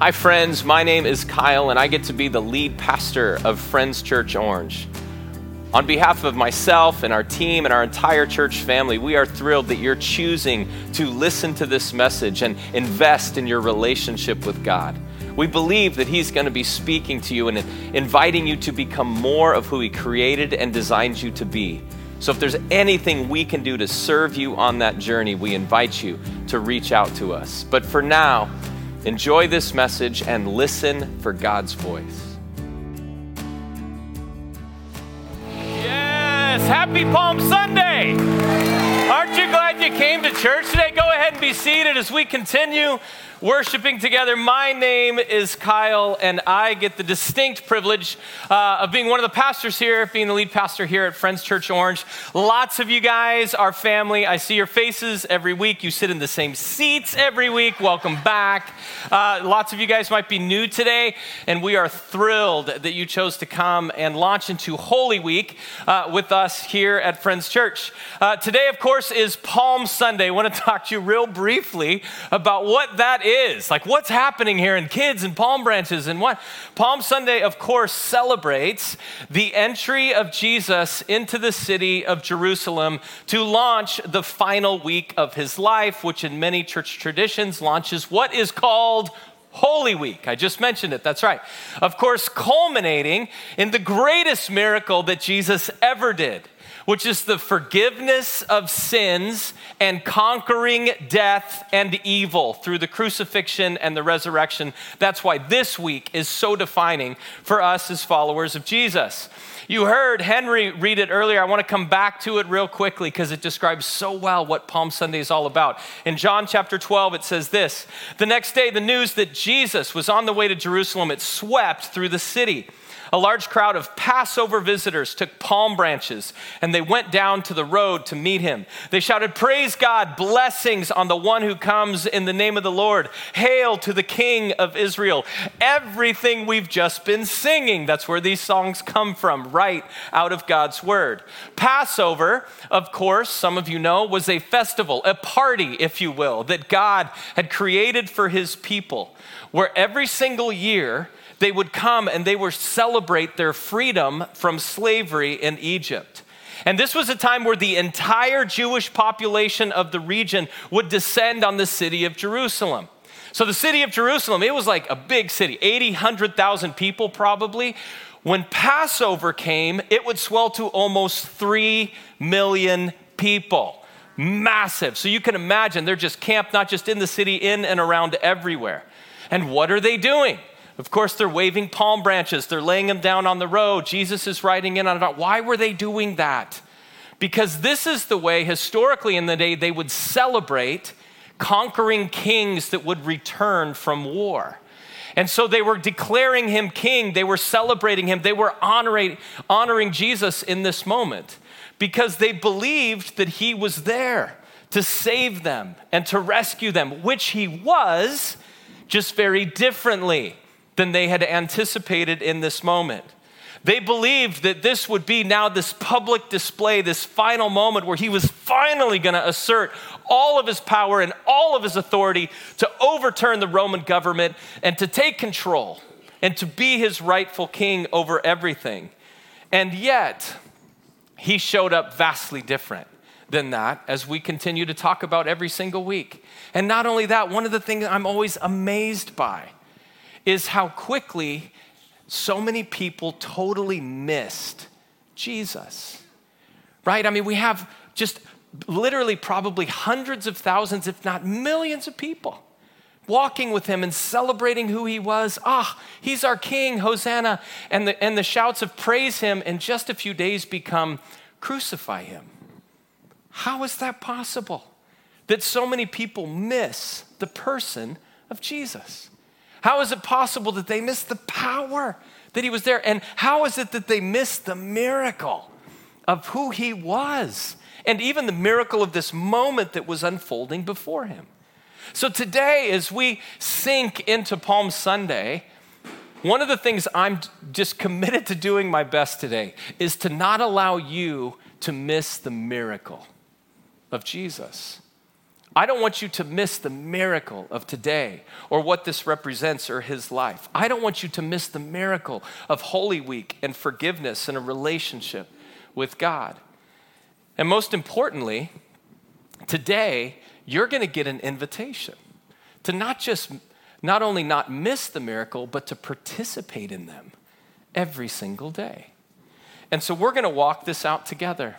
Hi, friends. My name is Kyle, and I get to be the lead pastor of Friends Church Orange. On behalf of myself and our team and our entire church family, we are thrilled that you're choosing to listen to this message and invest in your relationship with God. We believe that He's going to be speaking to you and inviting you to become more of who He created and designed you to be. So, if there's anything we can do to serve you on that journey, we invite you to reach out to us. But for now, Enjoy this message and listen for God's voice. Yes, happy Palm Sunday! Aren't you glad you came to church today? Go ahead and be seated as we continue worshiping together. My name is Kyle, and I get the distinct privilege uh, of being one of the pastors here, being the lead pastor here at Friends Church Orange. Lots of you guys are family. I see your faces every week. You sit in the same seats every week. Welcome back. Uh, lots of you guys might be new today, and we are thrilled that you chose to come and launch into Holy Week uh, with us here at Friends Church. Uh, today, of course, is Palm Sunday. I want to talk to you real briefly about what that is is. Like, what's happening here in kids and palm branches and what? Palm Sunday, of course, celebrates the entry of Jesus into the city of Jerusalem to launch the final week of his life, which in many church traditions launches what is called Holy Week. I just mentioned it. That's right. Of course, culminating in the greatest miracle that Jesus ever did which is the forgiveness of sins and conquering death and evil through the crucifixion and the resurrection. That's why this week is so defining for us as followers of Jesus. You heard Henry read it earlier. I want to come back to it real quickly because it describes so well what Palm Sunday is all about. In John chapter 12, it says this The next day, the news that Jesus was on the way to Jerusalem, it swept through the city a large crowd of Passover visitors took palm branches and they went down to the road to meet him. They shouted, Praise God, blessings on the one who comes in the name of the Lord. Hail to the King of Israel. Everything we've just been singing, that's where these songs come from, right out of God's word. Passover, of course, some of you know, was a festival, a party, if you will, that God had created for his people, where every single year, they would come and they would celebrate their freedom from slavery in Egypt. And this was a time where the entire Jewish population of the region would descend on the city of Jerusalem. So, the city of Jerusalem, it was like a big city 80, 100,000 people probably. When Passover came, it would swell to almost 3 million people. Massive. So, you can imagine they're just camped not just in the city, in and around everywhere. And what are they doing? Of course, they're waving palm branches, they're laying them down on the road. Jesus is riding in on it. Why were they doing that? Because this is the way, historically in the day, they would celebrate conquering kings that would return from war. And so they were declaring him king, they were celebrating him, they were honoring, honoring Jesus in this moment because they believed that he was there to save them and to rescue them, which he was, just very differently than they had anticipated in this moment. They believed that this would be now this public display, this final moment where he was finally going to assert all of his power and all of his authority to overturn the Roman government and to take control and to be his rightful king over everything. And yet, he showed up vastly different than that as we continue to talk about every single week. And not only that, one of the things I'm always amazed by is how quickly so many people totally missed Jesus. Right? I mean, we have just literally probably hundreds of thousands, if not millions of people walking with him and celebrating who he was. Ah, he's our king, Hosanna. And the, and the shouts of praise him in just a few days become crucify him. How is that possible? That so many people miss the person of Jesus. How is it possible that they missed the power that he was there? And how is it that they missed the miracle of who he was? And even the miracle of this moment that was unfolding before him. So today, as we sink into Palm Sunday, one of the things I'm just committed to doing my best today is to not allow you to miss the miracle of Jesus. I don't want you to miss the miracle of today or what this represents or his life. I don't want you to miss the miracle of Holy Week and forgiveness and a relationship with God. And most importantly, today, you're going to get an invitation to not just, not only not miss the miracle, but to participate in them every single day. And so we're going to walk this out together.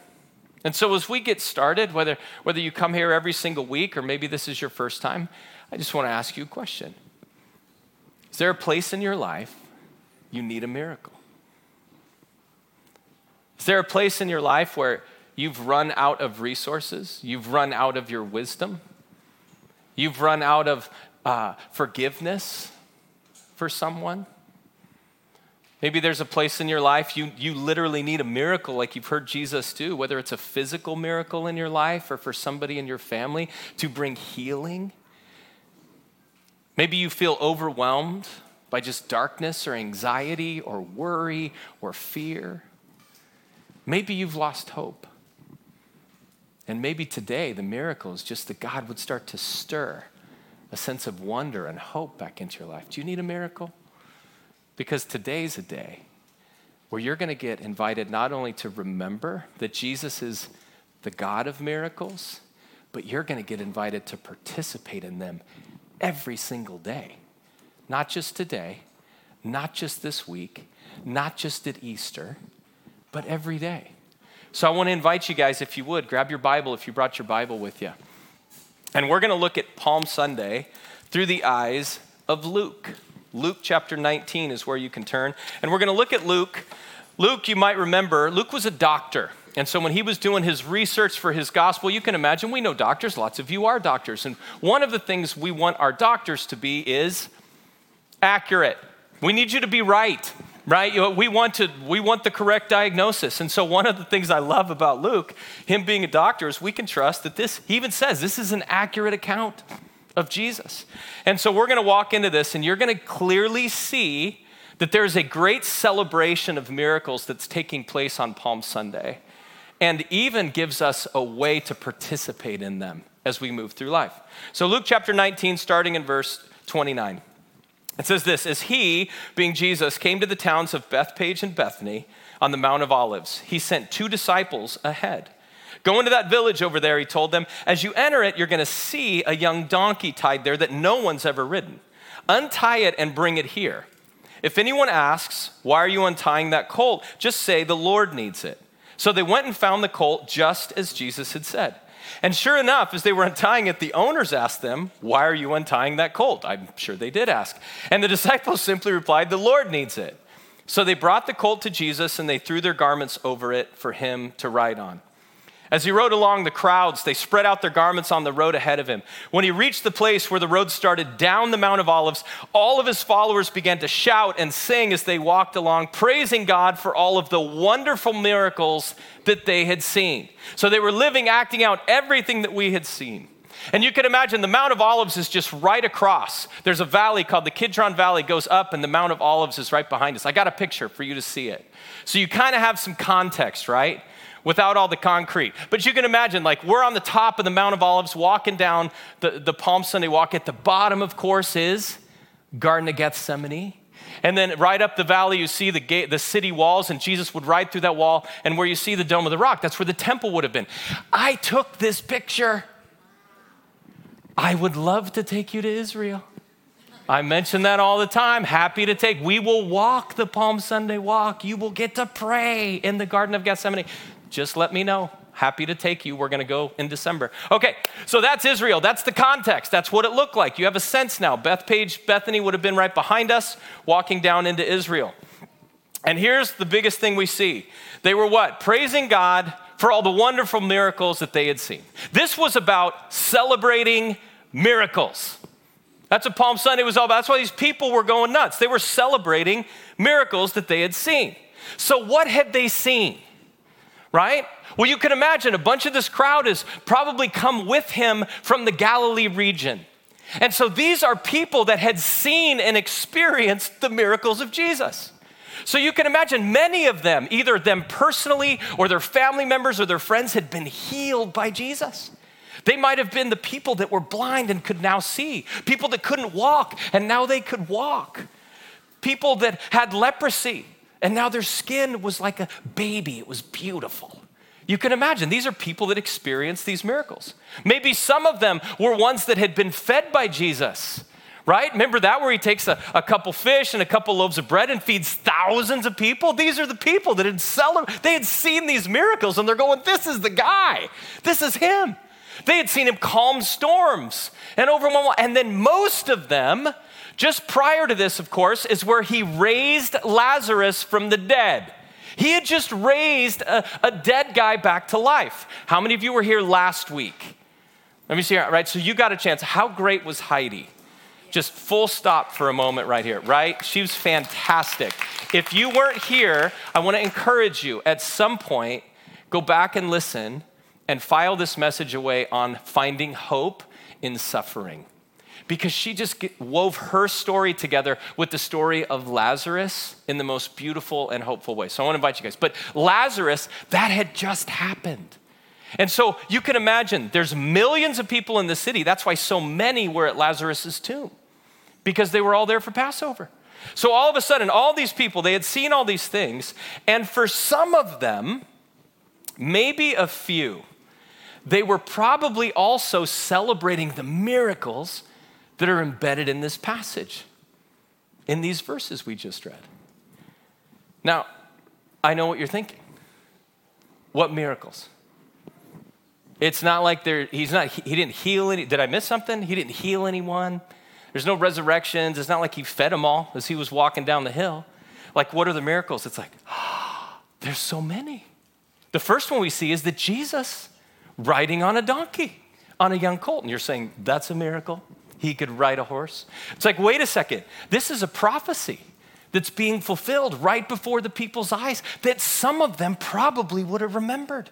And so, as we get started, whether, whether you come here every single week or maybe this is your first time, I just want to ask you a question Is there a place in your life you need a miracle? Is there a place in your life where you've run out of resources? You've run out of your wisdom? You've run out of uh, forgiveness for someone? Maybe there's a place in your life you, you literally need a miracle, like you've heard Jesus do, whether it's a physical miracle in your life or for somebody in your family to bring healing. Maybe you feel overwhelmed by just darkness or anxiety or worry or fear. Maybe you've lost hope. And maybe today the miracle is just that God would start to stir a sense of wonder and hope back into your life. Do you need a miracle? Because today's a day where you're going to get invited not only to remember that Jesus is the God of miracles, but you're going to get invited to participate in them every single day. Not just today, not just this week, not just at Easter, but every day. So I want to invite you guys, if you would, grab your Bible if you brought your Bible with you. And we're going to look at Palm Sunday through the eyes of Luke. Luke chapter 19 is where you can turn. And we're going to look at Luke. Luke, you might remember, Luke was a doctor. And so when he was doing his research for his gospel, you can imagine we know doctors, lots of you are doctors. And one of the things we want our doctors to be is accurate. We need you to be right, right? We want to we want the correct diagnosis. And so one of the things I love about Luke, him being a doctor, is we can trust that this he even says this is an accurate account of Jesus. And so we're going to walk into this, and you're going to clearly see that there's a great celebration of miracles that's taking place on Palm Sunday, and even gives us a way to participate in them as we move through life. So, Luke chapter 19, starting in verse 29. It says this As he, being Jesus, came to the towns of Bethphage and Bethany on the Mount of Olives, he sent two disciples ahead Go into that village over there, he told them. As you enter it, you're going to see a young donkey tied there that no one's ever ridden. Untie it and bring it here. If anyone asks, Why are you untying that colt? just say, The Lord needs it. So they went and found the colt just as Jesus had said. And sure enough, as they were untying it, the owners asked them, Why are you untying that colt? I'm sure they did ask. And the disciples simply replied, The Lord needs it. So they brought the colt to Jesus and they threw their garments over it for him to ride on. As he rode along, the crowds, they spread out their garments on the road ahead of him. When he reached the place where the road started down the Mount of Olives, all of his followers began to shout and sing as they walked along, praising God for all of the wonderful miracles that they had seen. So they were living, acting out everything that we had seen. And you can imagine the Mount of Olives is just right across. There's a valley called the Kidron Valley, goes up, and the Mount of Olives is right behind us. I got a picture for you to see it. So you kind of have some context, right? Without all the concrete. But you can imagine, like, we're on the top of the Mount of Olives walking down the, the Palm Sunday walk. At the bottom, of course, is Garden of Gethsemane. And then right up the valley, you see the, gate, the city walls, and Jesus would ride through that wall. And where you see the Dome of the Rock, that's where the temple would have been. I took this picture. I would love to take you to Israel. I mention that all the time. Happy to take. We will walk the Palm Sunday walk. You will get to pray in the Garden of Gethsemane just let me know. Happy to take you. We're going to go in December. Okay, so that's Israel. That's the context. That's what it looked like. You have a sense now. Bethphage, Bethany would have been right behind us, walking down into Israel. And here's the biggest thing we see they were what? Praising God for all the wonderful miracles that they had seen. This was about celebrating miracles. That's what Palm Sunday was all about. That's why these people were going nuts. They were celebrating miracles that they had seen. So, what had they seen? Right? Well, you can imagine a bunch of this crowd has probably come with him from the Galilee region. And so these are people that had seen and experienced the miracles of Jesus. So you can imagine many of them, either them personally or their family members or their friends, had been healed by Jesus. They might have been the people that were blind and could now see, people that couldn't walk and now they could walk, people that had leprosy and now their skin was like a baby. It was beautiful. You can imagine these are people that experienced these miracles. Maybe some of them were ones that had been fed by Jesus right? Remember that where he takes a, a couple fish and a couple loaves of bread and feeds thousands of people? These are the people that had celebrated, they had seen these miracles and they're going, this is the guy, this is him. They had seen him calm storms and overwhelm, and then most of them, just prior to this, of course, is where he raised Lazarus from the dead. He had just raised a, a dead guy back to life. How many of you were here last week? Let me see, right? So you got a chance. How great was Heidi? just full stop for a moment right here, right? She was fantastic. If you weren't here, I want to encourage you at some point, go back and listen and file this message away on finding hope in suffering. Because she just wove her story together with the story of Lazarus in the most beautiful and hopeful way. So I want to invite you guys. But Lazarus, that had just happened. And so you can imagine there's millions of people in the city. That's why so many were at Lazarus's tomb because they were all there for Passover. So all of a sudden, all these people, they had seen all these things, and for some of them, maybe a few, they were probably also celebrating the miracles that are embedded in this passage, in these verses we just read. Now, I know what you're thinking. What miracles? It's not like there, he's not, he didn't heal any, did I miss something? He didn't heal anyone. There's no resurrections. It's not like he fed them all as he was walking down the hill. Like, what are the miracles? It's like, oh, there's so many. The first one we see is that Jesus riding on a donkey, on a young colt. And you're saying, that's a miracle? He could ride a horse? It's like, wait a second. This is a prophecy that's being fulfilled right before the people's eyes that some of them probably would have remembered.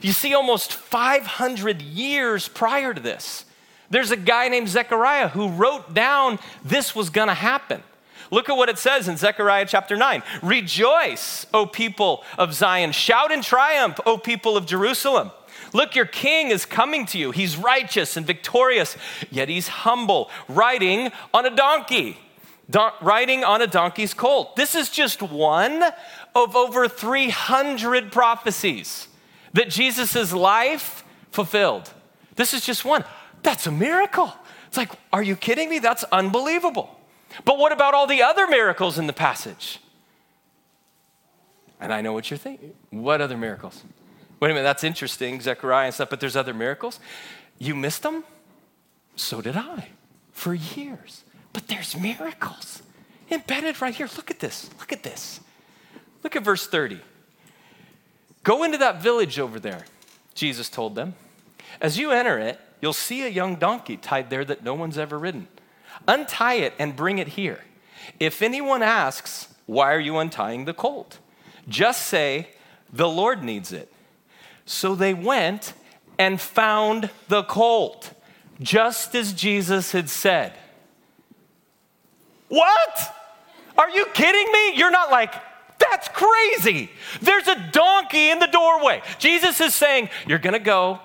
You see, almost 500 years prior to this, there's a guy named Zechariah who wrote down this was to happen. Look at what it says in Zechariah chapter 9. Rejoice, O people of Zion. Shout in triumph, O people of Jerusalem. Look, your king is coming to you. He's righteous and victorious, yet he's humble, riding on a donkey, don- riding on a donkey's colt. This is just one of over 300 prophecies that Jesus' life fulfilled. This is just one. That's a miracle. It's like, are you kidding me? That's unbelievable. But what about all the other miracles in the passage? And I know what you're thinking. What other miracles? Wait a minute, that's interesting, Zechariah and stuff, but there's other miracles. You missed them? So did I for years. But there's miracles embedded right here. Look at this. Look at this. Look at verse 30. Go into that village over there, Jesus told them. As you enter it, you'll see a young donkey tied there that no one's ever ridden. Untie it and bring it here. If anyone asks, Why are you untying the colt? Just say, The Lord needs it. So they went and found the colt, just as Jesus had said. What? Are you kidding me? You're not like, that's crazy. There's a donkey in the doorway. Jesus is saying, You're gonna go,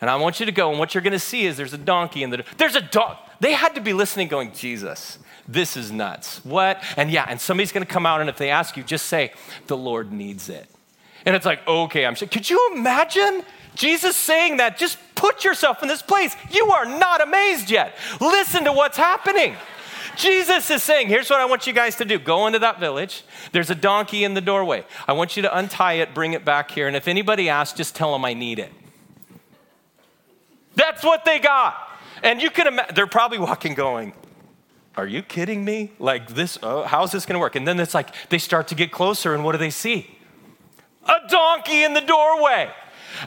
and I want you to go, and what you're going to see is there's a donkey in the. There's a dog. They had to be listening, going, Jesus, this is nuts. What? And yeah, and somebody's going to come out, and if they ask you, just say, the Lord needs it. And it's like, okay, I'm sure. Could you imagine Jesus saying that? Just put yourself in this place. You are not amazed yet. Listen to what's happening. Jesus is saying, here's what I want you guys to do go into that village. There's a donkey in the doorway. I want you to untie it, bring it back here. And if anybody asks, just tell them I need it. That's what they got. And you can imagine, they're probably walking going, Are you kidding me? Like this, oh, how's this gonna work? And then it's like they start to get closer, and what do they see? A donkey in the doorway.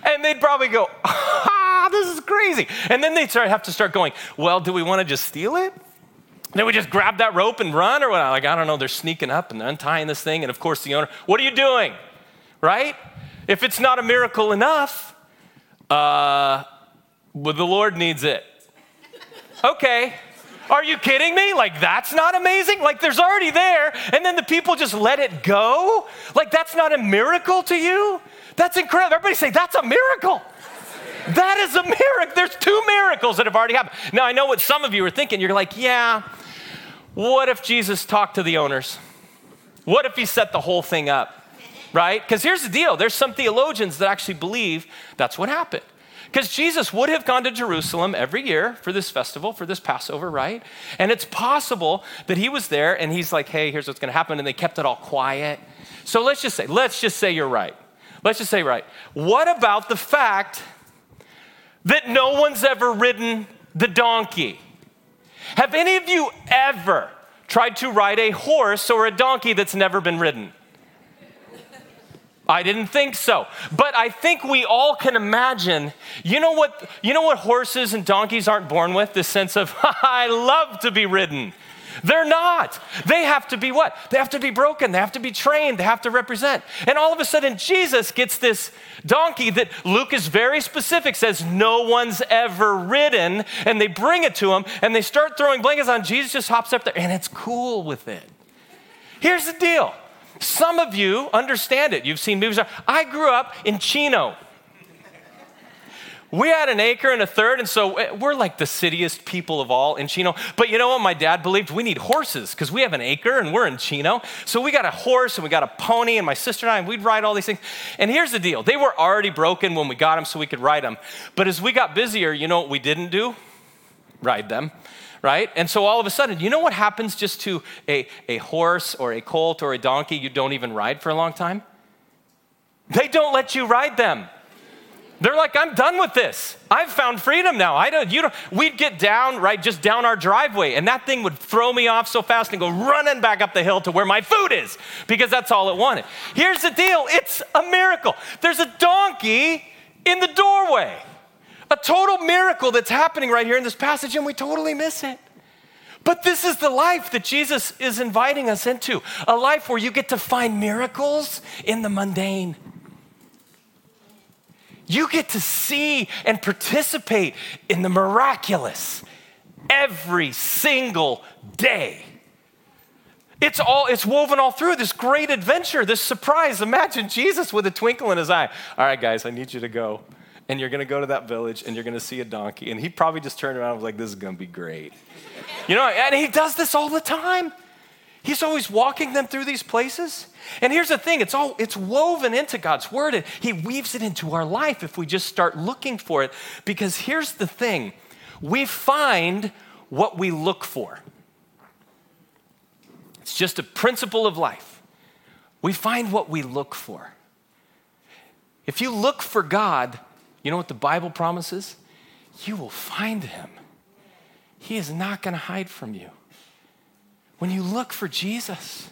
And they'd probably go, Ah, this is crazy. And then they'd start, have to start going, Well, do we wanna just steal it? then we just grab that rope and run, or what? Like, I don't know, they're sneaking up and they're untying this thing. And of course, the owner, What are you doing? Right? If it's not a miracle enough, uh, well, the Lord needs it. Okay. Are you kidding me? Like, that's not amazing? Like, there's already there, and then the people just let it go? Like, that's not a miracle to you? That's incredible. Everybody say, that's a miracle. That is a miracle. There's two miracles that have already happened. Now, I know what some of you are thinking. You're like, yeah, what if Jesus talked to the owners? What if he set the whole thing up? Right? Because here's the deal there's some theologians that actually believe that's what happened. Because Jesus would have gone to Jerusalem every year for this festival, for this Passover, right? And it's possible that he was there and he's like, hey, here's what's going to happen. And they kept it all quiet. So let's just say, let's just say you're right. Let's just say, right. What about the fact that no one's ever ridden the donkey? Have any of you ever tried to ride a horse or a donkey that's never been ridden? I didn't think so. But I think we all can imagine, you know what, you know what horses and donkeys aren't born with? This sense of, I love to be ridden. They're not. They have to be what? They have to be broken. They have to be trained. They have to represent. And all of a sudden, Jesus gets this donkey that Luke is very specific, says no one's ever ridden. And they bring it to him and they start throwing blankets on. Jesus just hops up there and it's cool with it. Here's the deal some of you understand it. You've seen movies. I grew up in Chino. We had an acre and a third, and so we're like the citiest people of all in Chino. But you know what? My dad believed we need horses because we have an acre and we're in Chino. So we got a horse and we got a pony, and my sister and I, and we'd ride all these things. And here's the deal they were already broken when we got them so we could ride them. But as we got busier, you know what we didn't do? Ride them right? And so all of a sudden, you know what happens just to a, a horse or a colt or a donkey you don't even ride for a long time? They don't let you ride them. They're like, I'm done with this. I've found freedom now. I don't, you don't, we'd get down, right, just down our driveway, and that thing would throw me off so fast and go running back up the hill to where my food is because that's all it wanted. Here's the deal it's a miracle. There's a donkey in the doorway. A total miracle that's happening right here in this passage, and we totally miss it. But this is the life that Jesus is inviting us into a life where you get to find miracles in the mundane. You get to see and participate in the miraculous every single day. It's all it's woven all through this great adventure, this surprise. Imagine Jesus with a twinkle in his eye. All right, guys, I need you to go and you're gonna go to that village and you're gonna see a donkey. And he probably just turned around and was like, This is gonna be great. You know, and he does this all the time. He's always walking them through these places. And here's the thing, it's all it's woven into God's word and he weaves it into our life if we just start looking for it. Because here's the thing, we find what we look for. It's just a principle of life. We find what we look for. If you look for God, you know what the Bible promises? You will find him. He is not going to hide from you. When you look for Jesus,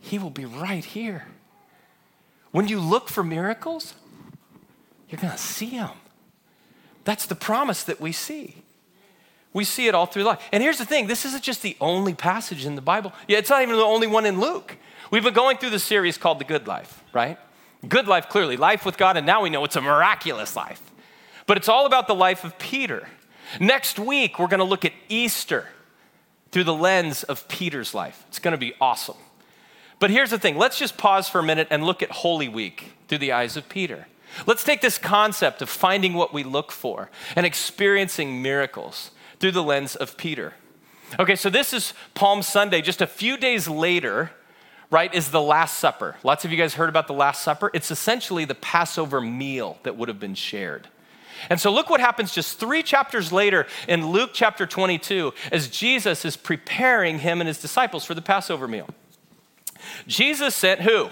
he will be right here. When you look for miracles, you're going to see them. That's the promise that we see. We see it all through life. And here's the thing this isn't just the only passage in the Bible. Yeah, it's not even the only one in Luke. We've been going through the series called The Good Life, right? Good life, clearly, life with God, and now we know it's a miraculous life. But it's all about the life of Peter. Next week, we're going to look at Easter through the lens of Peter's life. It's going to be awesome. But here's the thing let's just pause for a minute and look at Holy Week through the eyes of Peter. Let's take this concept of finding what we look for and experiencing miracles through the lens of Peter. Okay, so this is Palm Sunday. Just a few days later, right, is the Last Supper. Lots of you guys heard about the Last Supper. It's essentially the Passover meal that would have been shared. And so look what happens just three chapters later in Luke chapter 22 as Jesus is preparing him and his disciples for the Passover meal. Jesus sent who?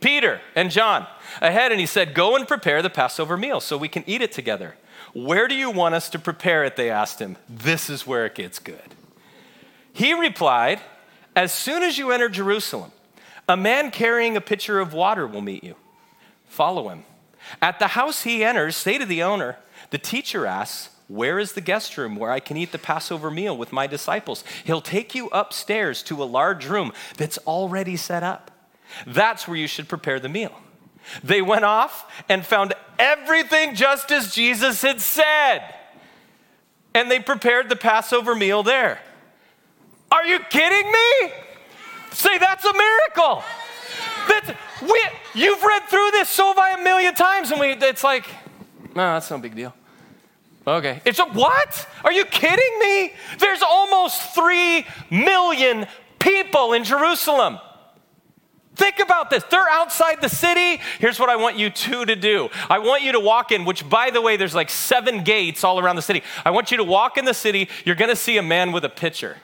Peter and John ahead, and he said, Go and prepare the Passover meal so we can eat it together. Where do you want us to prepare it? They asked him. This is where it gets good. He replied, as soon as you enter Jerusalem, a man carrying a pitcher of water will meet you. Follow him. At the house he enters, say to the owner, The teacher asks, Where is the guest room where I can eat the Passover meal with my disciples? He'll take you upstairs to a large room that's already set up. That's where you should prepare the meal. They went off and found everything just as Jesus had said. And they prepared the Passover meal there. Are you kidding me? Say, that's a miracle. That's, we, you've read through this so by a million times, and we, it's like, No, that's no big deal. Okay. It's a what? Are you kidding me? There's almost 3 million people in Jerusalem. Think about this. They're outside the city. Here's what I want you two to do. I want you to walk in, which, by the way, there's like seven gates all around the city. I want you to walk in the city. You're going to see a man with a pitcher.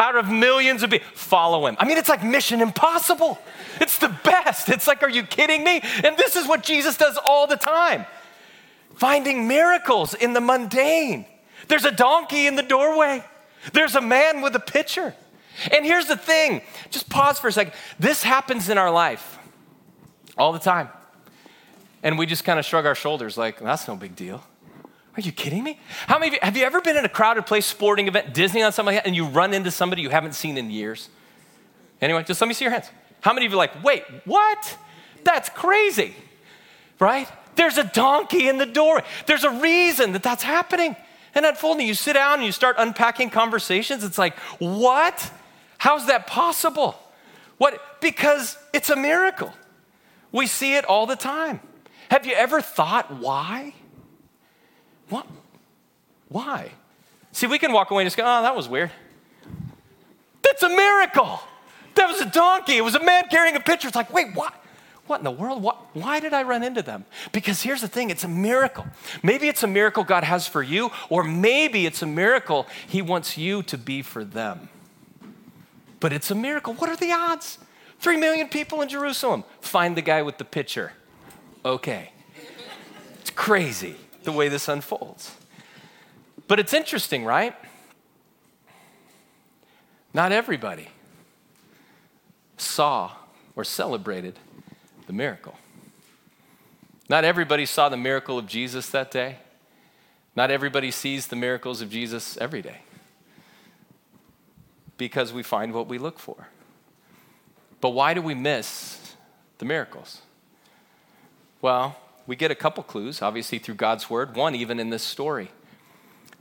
Out of millions of people, follow him. I mean, it's like mission impossible. It's the best. It's like, are you kidding me? And this is what Jesus does all the time finding miracles in the mundane. There's a donkey in the doorway, there's a man with a pitcher. And here's the thing just pause for a second. This happens in our life all the time. And we just kind of shrug our shoulders like, that's no big deal. Are you kidding me? How many of you, have you ever been in a crowded place, sporting event, Disneyland, something like that, and you run into somebody you haven't seen in years? Anyway, just let me see your hands. How many of you like, wait, what? That's crazy, right? There's a donkey in the door. There's a reason that that's happening and unfolding. You sit down and you start unpacking conversations. It's like, what? How's that possible? What? Because it's a miracle. We see it all the time. Have you ever thought why? What? Why? See, we can walk away and just go, oh, that was weird. That's a miracle. That was a donkey. It was a man carrying a pitcher. It's like, wait, what? What in the world? What, why did I run into them? Because here's the thing it's a miracle. Maybe it's a miracle God has for you, or maybe it's a miracle He wants you to be for them but it's a miracle. What are the odds? Three million people in Jerusalem. Find the guy with the pitcher. Okay. It's crazy the way this unfolds. But it's interesting, right? Not everybody saw or celebrated the miracle. Not everybody saw the miracle of Jesus that day. Not everybody sees the miracles of Jesus every day because we find what we look for. But why do we miss the miracles? Well, we get a couple clues, obviously, through God's word, one even in this story.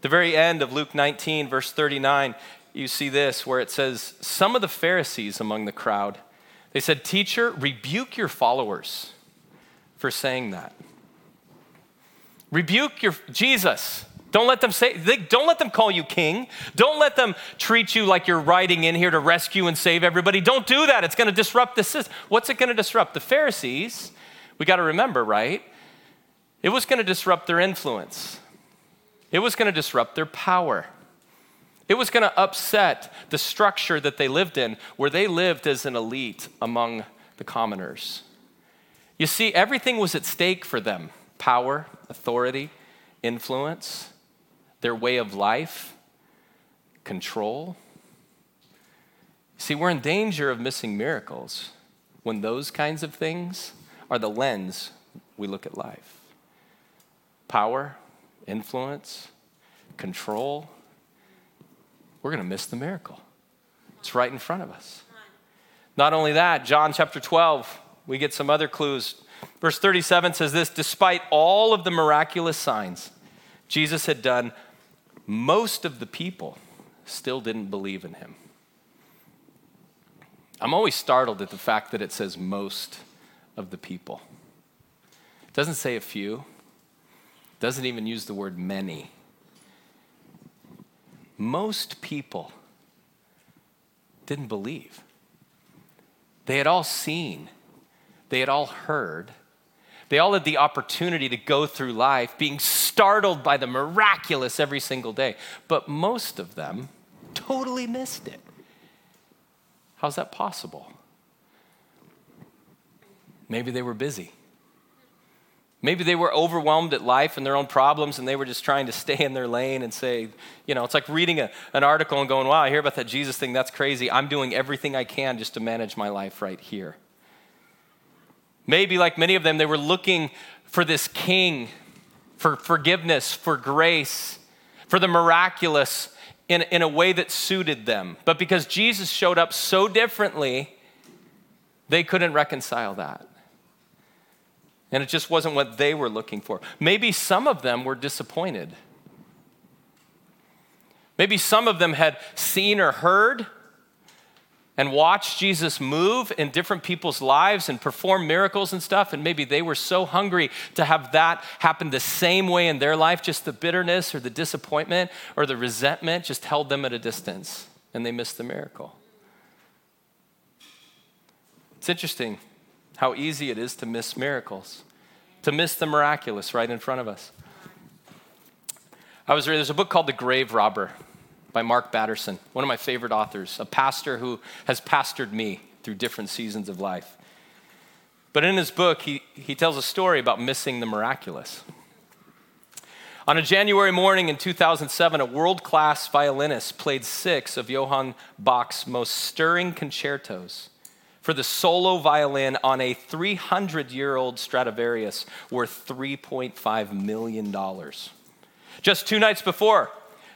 The very end of Luke 19, verse 39, you see this where it says, Some of the Pharisees among the crowd, they said, Teacher, rebuke your followers for saying that. Rebuke your Jesus. Don't let them say, they, don't let them call you king. Don't let them treat you like you're riding in here to rescue and save everybody. Don't do that. It's going to disrupt the system. What's it going to disrupt? The Pharisees, we got to remember, right? It was going to disrupt their influence, it was going to disrupt their power. It was going to upset the structure that they lived in, where they lived as an elite among the commoners. You see, everything was at stake for them power, authority, influence their way of life, control. See, we're in danger of missing miracles when those kinds of things are the lens we look at life. Power, influence, control. We're going to miss the miracle. It's right in front of us. Not only that, John chapter 12, we get some other clues. Verse 37 says this Despite all of the miraculous signs Jesus had done, most of the people still didn't believe in him. I'm always startled at the fact that it says most of the people. It doesn't say a few, doesn't even use the word many. Most people didn't believe. They had all seen, they had all heard, they all had the opportunity to go through life being startled by the miraculous every single day, but most of them totally missed it. How's that possible? Maybe they were busy. Maybe they were overwhelmed at life and their own problems, and they were just trying to stay in their lane and say, you know, it's like reading a, an article and going, wow, I hear about that Jesus thing, that's crazy. I'm doing everything I can just to manage my life right here. Maybe, like many of them, they were looking for this king, for forgiveness, for grace, for the miraculous in, in a way that suited them. But because Jesus showed up so differently, they couldn't reconcile that. And it just wasn't what they were looking for. Maybe some of them were disappointed. Maybe some of them had seen or heard and watched Jesus move in different people's lives and perform miracles and stuff. And maybe they were so hungry to have that happen the same way in their life, just the bitterness or the disappointment or the resentment just held them at a distance and they missed the miracle. It's interesting how easy it is to miss miracles, to miss the miraculous right in front of us. I was reading, there's a book called The Grave Robber by Mark Batterson, one of my favorite authors, a pastor who has pastored me through different seasons of life. But in his book, he, he tells a story about missing the miraculous. On a January morning in 2007, a world class violinist played six of Johann Bach's most stirring concertos for the solo violin on a 300 year old Stradivarius worth $3.5 million. Just two nights before,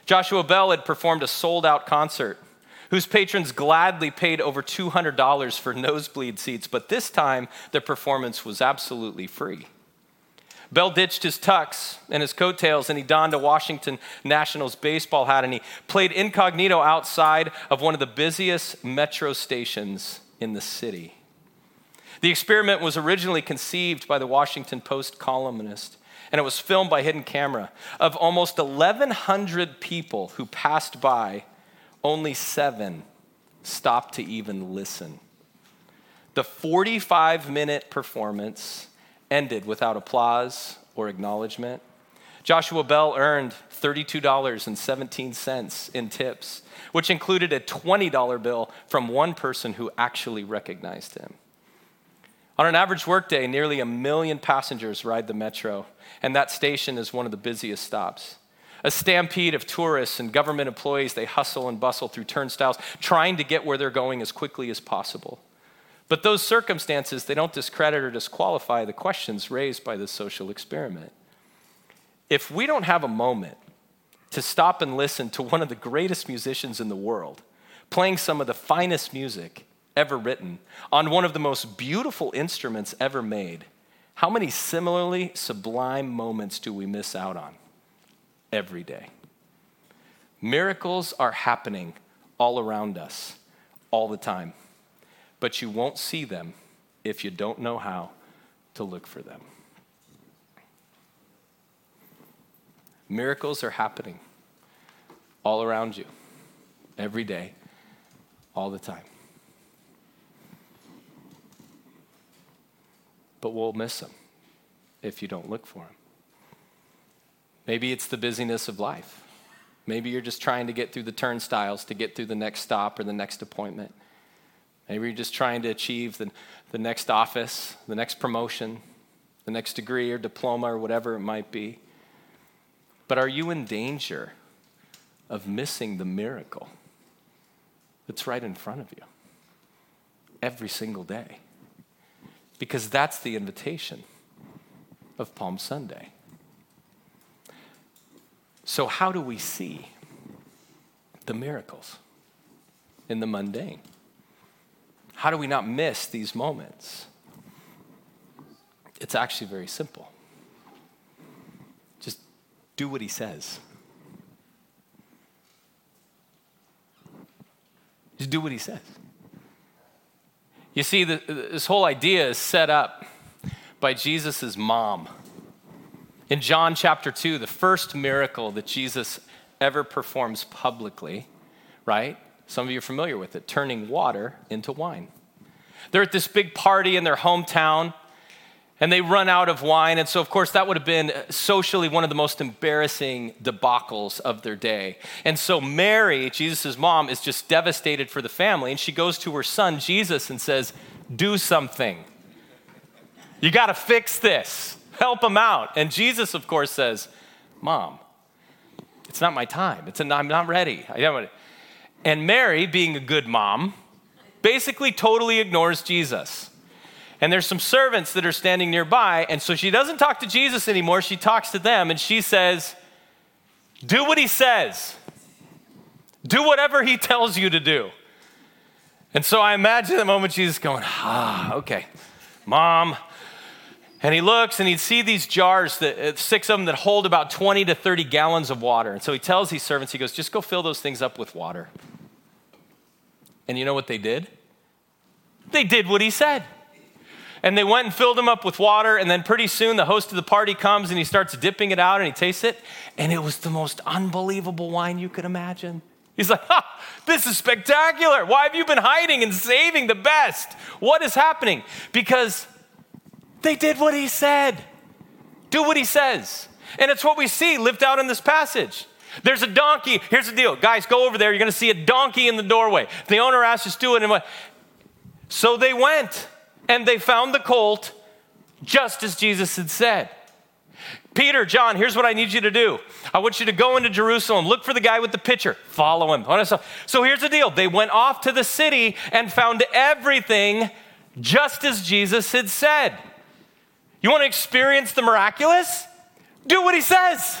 Joshua Bell had performed a sold out concert whose patrons gladly paid over $200 for nosebleed seats, but this time the performance was absolutely free. Bell ditched his tux and his coattails and he donned a Washington Nationals baseball hat and he played incognito outside of one of the busiest metro stations in the city. The experiment was originally conceived by the Washington Post columnist and it was filmed by hidden camera. Of almost 1,100 people who passed by, only seven stopped to even listen. The 45 minute performance ended without applause or acknowledgement. Joshua Bell earned $32.17 in tips, which included a $20 bill from one person who actually recognized him. On an average workday, nearly a million passengers ride the metro, and that station is one of the busiest stops. A stampede of tourists and government employees, they hustle and bustle through turnstiles, trying to get where they're going as quickly as possible. But those circumstances, they don't discredit or disqualify the questions raised by this social experiment. If we don't have a moment to stop and listen to one of the greatest musicians in the world, playing some of the finest music, ever written, on one of the most beautiful instruments ever made, how many similarly sublime moments do we miss out on every day? Miracles are happening all around us all the time, but you won't see them if you don't know how to look for them. Miracles are happening all around you every day, all the time. but we'll miss them if you don't look for them. Maybe it's the busyness of life. Maybe you're just trying to get through the turnstiles to get through the next stop or the next appointment. Maybe you're just trying to achieve the, the next office, the next promotion, the next degree or diploma or whatever it might be. But are you in danger of missing the miracle that's right in front of you every single day? because that's the invitation of Palm Sunday. So, how do we see the miracles in the mundane? How do we not miss these moments? It's actually very simple. Do what he says. Just do what he says. You see, the, this whole idea is set up by Jesus' mom. In John chapter 2, the first miracle that Jesus ever performs publicly, right? Some of you are familiar with it, turning water into wine. They're at this big party in their hometown and they run out of wine. And so, of course, that would have been socially one of the most embarrassing debacles of their day. And so, Mary, Jesus' mom, is just devastated for the family. And she goes to her son, Jesus, and says, Do something. You got to fix this. Help him out. And Jesus, of course, says, Mom, it's not my time. It's a, I'm not ready. And Mary, being a good mom, basically totally ignores Jesus and there's some servants that are standing nearby. And so she doesn't talk to Jesus anymore. She talks to them and she says, Do what he says, do whatever he tells you to do. And so I imagine the moment Jesus going, Ah, okay, mom. And he looks and he'd see these jars, that, uh, six of them that hold about 20 to 30 gallons of water. And so he tells these servants, he goes, just go fill those things up with water. And you know what they did? They did what he said. And they went and filled him up with water. And then pretty soon the host of the party comes and he starts dipping it out and he tastes it. And it was the most unbelievable wine you could imagine. He's like, ha, this is spectacular. Why have you been hiding and saving the best? What is happening? Because they did what he said. Do what he says. And it's what we see lived out in this passage. There's a donkey. Here's the deal. Guys, go over there. You're going to see a donkey in the doorway. The owner asked us to do it. And what? so they went and they found the colt just as Jesus had said. Peter, John, here's what I need you to do. I want you to go into Jerusalem, look for the guy with the pitcher, follow him. So here's the deal they went off to the city and found everything just as Jesus had said. You want to experience the miraculous? Do what he says.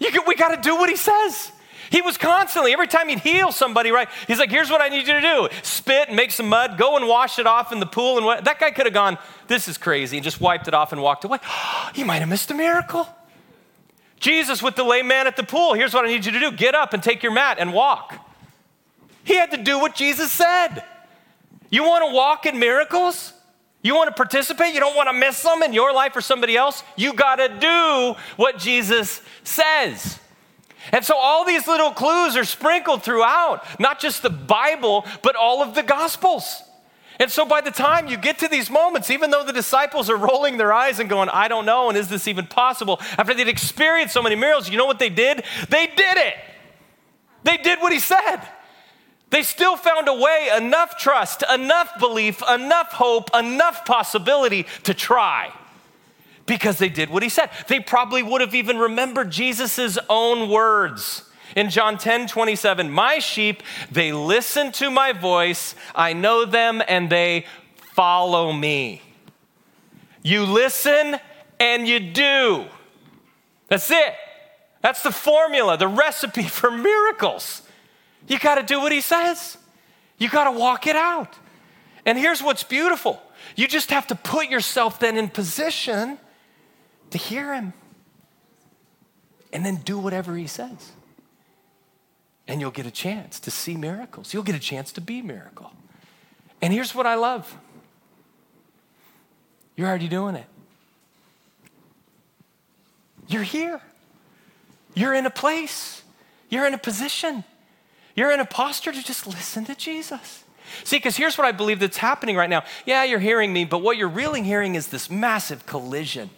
Can, we got to do what he says. He was constantly, every time he'd heal somebody, right? He's like, here's what I need you to do spit and make some mud, go and wash it off in the pool. And what, that guy could have gone, this is crazy, and just wiped it off and walked away. he might have missed a miracle. Jesus with the lame man at the pool, here's what I need you to do get up and take your mat and walk. He had to do what Jesus said. You want to walk in miracles? You want to participate? You don't want to miss them in your life or somebody else? You got to do what Jesus says. And so all these little clues are sprinkled throughout, not just the Bible, but all of the Gospels. And so by the time you get to these moments, even though the disciples are rolling their eyes and going, I don't know, and is this even possible? After they'd experienced so many miracles, you know what they did? They did it. They did what he said. They still found a way, enough trust, enough belief, enough hope, enough possibility to try because they did what he said. They probably would have even remembered Jesus' own words. In John 10 27, my sheep, they listen to my voice, I know them, and they follow me. You listen and you do. That's it. That's the formula, the recipe for miracles. You got to do what he says, you got to walk it out. And here's what's beautiful you just have to put yourself then in position to hear him and then do whatever he says. And you'll get a chance to see miracles. You'll get a chance to be miracle. And here's what I love. You're already doing it. You're here. You're in a place. You're in a position. You're in a posture to just listen to Jesus. See, because here's what I believe that's happening right now. Yeah, you're hearing me, but what you're really hearing is this massive collision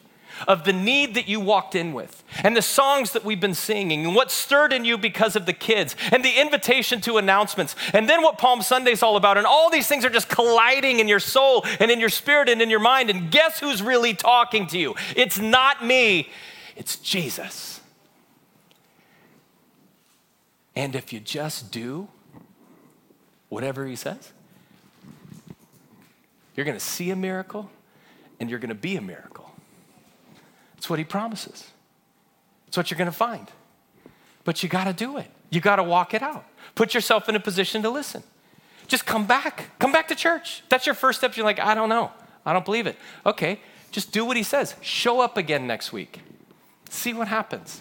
of the need that you walked in with, and the songs that we've been singing, and what stirred in you because of the kids, and the invitation to announcements, and then what Palm Sunday's all about. And all these things are just colliding in your soul and in your spirit and in your mind. And guess who's really talking to you? It's not me, it's Jesus. And if you just do whatever he says, you're going to see a miracle and you're going to be a miracle. It's what he promises. It's what you're going to find. But you got to do it. You got to walk it out. Put yourself in a position to listen. Just come back. Come back to church. That's your first step. You're like, I don't know. I don't believe it. Okay, just do what he says. Show up again next week. See what happens.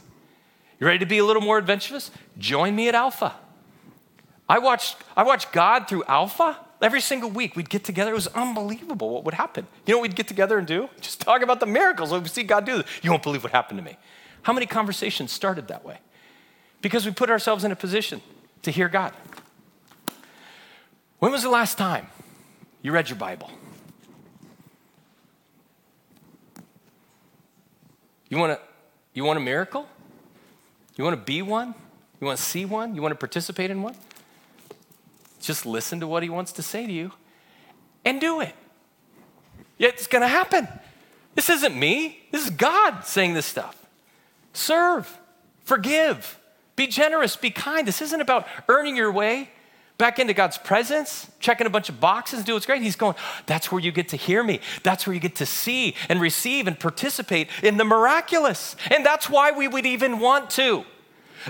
You ready to be a little more adventurous? Join me at Alpha. I watched, I watched God through Alpha Every single week we'd get together. It was unbelievable what would happen. You know what we'd get together and do? Just talk about the miracles. We see God do. You won't believe what happened to me. How many conversations started that way? Because we put ourselves in a position to hear God. When was the last time you read your Bible? You want, a, you want a miracle? You want to be one? You want to see one? You want to participate in one? Just listen to what he wants to say to you and do it. It's going to happen. This isn't me, this is God saying this stuff. Serve, forgive, be generous, be kind. This isn't about earning your way back into God's presence, checking a bunch of boxes, do what's great. He's going, that's where you get to hear me. That's where you get to see and receive and participate in the miraculous. And that's why we would even want to.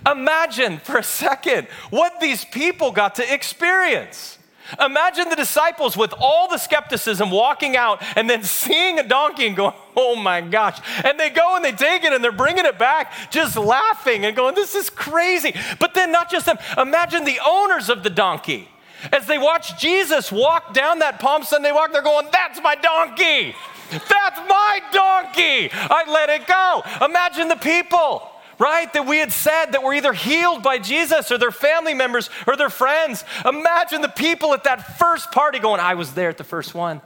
Imagine for a second what these people got to experience. Imagine the disciples with all the skepticism walking out and then seeing a donkey and going, oh my gosh. And they go and they take it and they're bringing it back, just laughing and going, this is crazy. But then, not just them, imagine the owners of the donkey. As they watch Jesus walk down that Palm Sunday walk, they're going, That's my donkey. That's my donkey. I let it go. Imagine the people right? That we had said that were either healed by Jesus or their family members or their friends. Imagine the people at that first party going, I was there at the first one.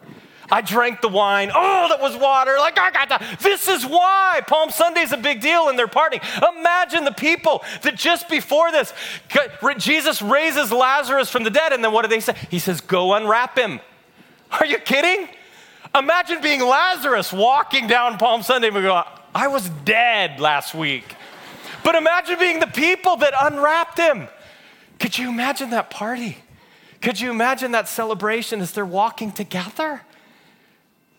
I drank the wine. Oh, that was water. Like, I got that. This is why Palm Sunday is a big deal in their party. Imagine the people that just before this, Jesus raises Lazarus from the dead, and then what do they say? He says, Go unwrap him. Are you kidding? Imagine being Lazarus walking down Palm Sunday and go, I was dead last week. But imagine being the people that unwrapped him. Could you imagine that party? Could you imagine that celebration as they're walking together?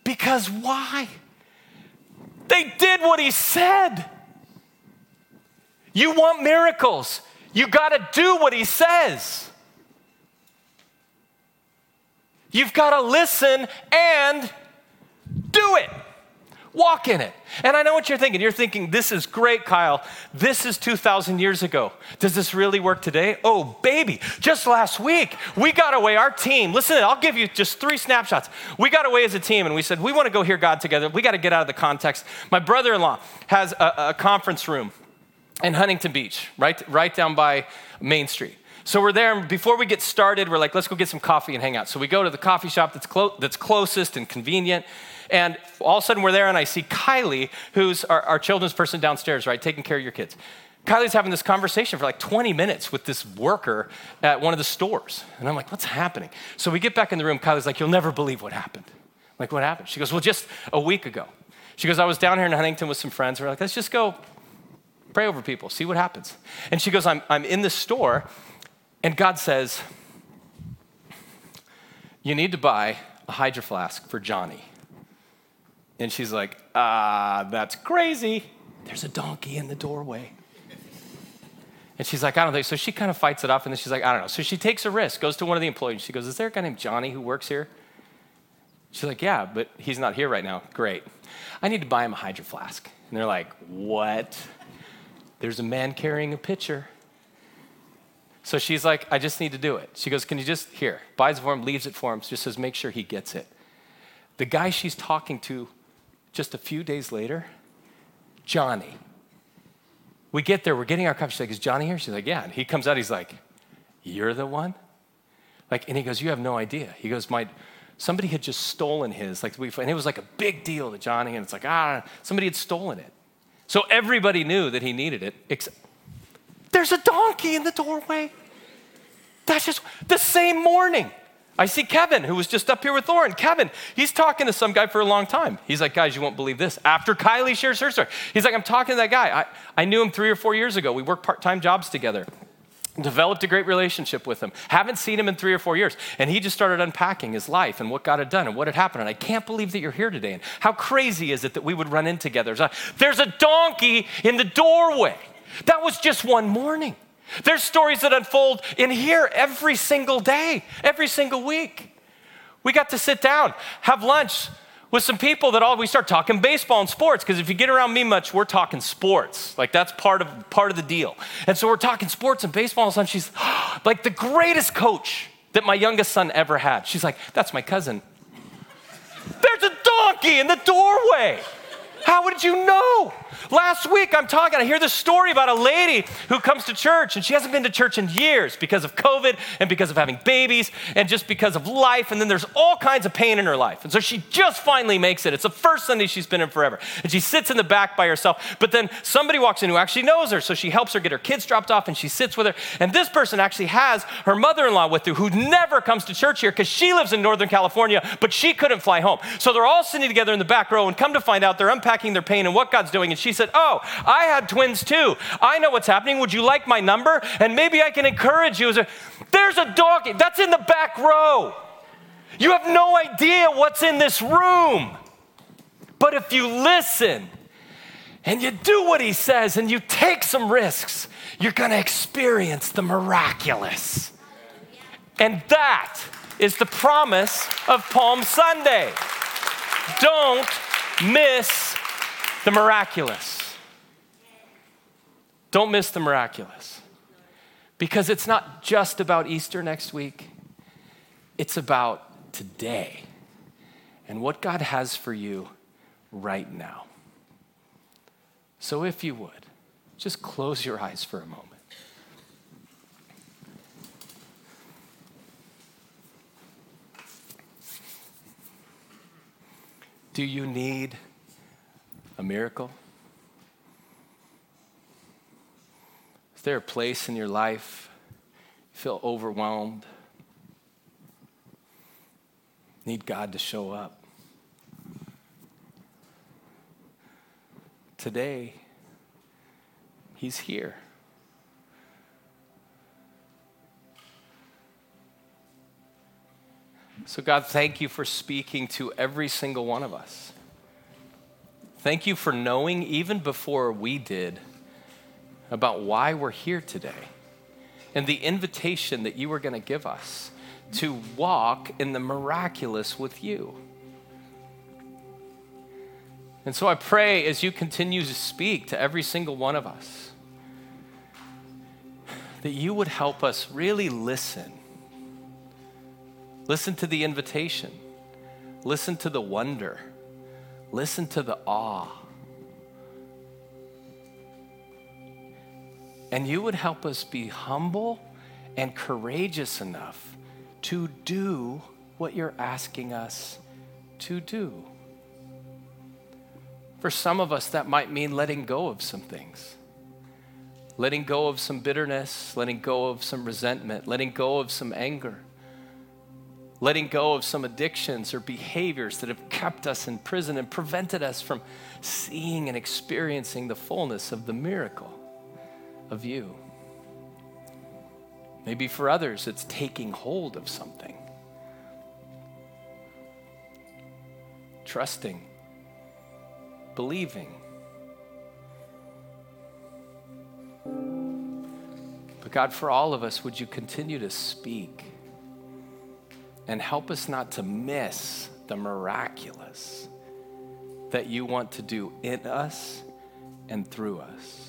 Because why? They did what he said. You want miracles, you got to do what he says. You've got to listen and do it. Walk in it. And I know what you're thinking. You're thinking, this is great, Kyle. This is 2,000 years ago. Does this really work today? Oh, baby. Just last week, we got away, our team. Listen, I'll give you just three snapshots. We got away as a team and we said, we want to go hear God together. We got to get out of the context. My brother in law has a, a conference room in Huntington Beach, right, right down by Main Street. So we're there, and before we get started, we're like, let's go get some coffee and hang out. So we go to the coffee shop that's, clo- that's closest and convenient. And all of a sudden, we're there, and I see Kylie, who's our, our children's person downstairs, right, taking care of your kids. Kylie's having this conversation for like 20 minutes with this worker at one of the stores. And I'm like, what's happening? So we get back in the room. Kylie's like, you'll never believe what happened. I'm like, what happened? She goes, well, just a week ago. She goes, I was down here in Huntington with some friends. We're like, let's just go pray over people, see what happens. And she goes, I'm, I'm in the store, and God says, you need to buy a hydro flask for Johnny. And she's like, ah, that's crazy. There's a donkey in the doorway. And she's like, I don't think so. She kind of fights it off, and then she's like, I don't know. So she takes a risk, goes to one of the employees. She goes, Is there a guy named Johnny who works here? She's like, Yeah, but he's not here right now. Great. I need to buy him a hydro flask. And they're like, What? There's a man carrying a pitcher. So she's like, I just need to do it. She goes, Can you just, here, buys it for him, leaves it for him, just says, Make sure he gets it. The guy she's talking to just a few days later, Johnny. We get there, we're getting our coffee. She's like, Is Johnny here? She's like, Yeah. And he comes out, he's like, You're the one? Like, and he goes, You have no idea. He goes, My somebody had just stolen his. Like, we, and it was like a big deal to Johnny, and it's like, ah, somebody had stolen it. So everybody knew that he needed it, except there's a donkey in the doorway. That's just the same morning. I see Kevin, who was just up here with Lauren. Kevin, he's talking to some guy for a long time. He's like, guys, you won't believe this. After Kylie shares her story, he's like, I'm talking to that guy. I, I knew him three or four years ago. We worked part time jobs together. Developed a great relationship with him. Haven't seen him in three or four years. And he just started unpacking his life and what God had done and what had happened. And I can't believe that you're here today. And how crazy is it that we would run in together? There's a donkey in the doorway. That was just one morning. There's stories that unfold in here every single day, every single week. We got to sit down, have lunch with some people that all we start talking baseball and sports because if you get around me much we're talking sports. Like that's part of part of the deal. And so we're talking sports and baseball and she's like the greatest coach that my youngest son ever had. She's like that's my cousin. There's a donkey in the doorway. How would you know Last week, I'm talking, I hear this story about a lady who comes to church and she hasn't been to church in years because of COVID and because of having babies and just because of life. And then there's all kinds of pain in her life. And so she just finally makes it. It's the first Sunday she's been in forever. And she sits in the back by herself. But then somebody walks in who actually knows her. So she helps her get her kids dropped off and she sits with her. And this person actually has her mother in law with her who never comes to church here because she lives in Northern California, but she couldn't fly home. So they're all sitting together in the back row and come to find out they're unpacking their pain and what God's doing. And she said, Oh, I had twins too. I know what's happening. Would you like my number? And maybe I can encourage you. There's a dog that's in the back row. You have no idea what's in this room. But if you listen and you do what he says and you take some risks, you're going to experience the miraculous. And that is the promise of Palm Sunday. Don't miss the miraculous. Don't miss the miraculous. Because it's not just about Easter next week. It's about today and what God has for you right now. So, if you would, just close your eyes for a moment. Do you need a miracle? Is there a place in your life you feel overwhelmed? Need God to show up? Today, He's here. So, God, thank you for speaking to every single one of us. Thank you for knowing, even before we did, about why we're here today and the invitation that you were going to give us to walk in the miraculous with you. And so I pray as you continue to speak to every single one of us that you would help us really listen Listen to the invitation. Listen to the wonder. Listen to the awe. And you would help us be humble and courageous enough to do what you're asking us to do. For some of us, that might mean letting go of some things. Letting go of some bitterness, letting go of some resentment, letting go of some anger letting go of some addictions or behaviors that have kept us in prison and prevented us from seeing and experiencing the fullness of the miracle of you. Maybe for others, it's taking hold of something, trusting, believing. But God, for all of us, would you continue to speak? And help us not to miss the miraculous that you want to do in us and through us.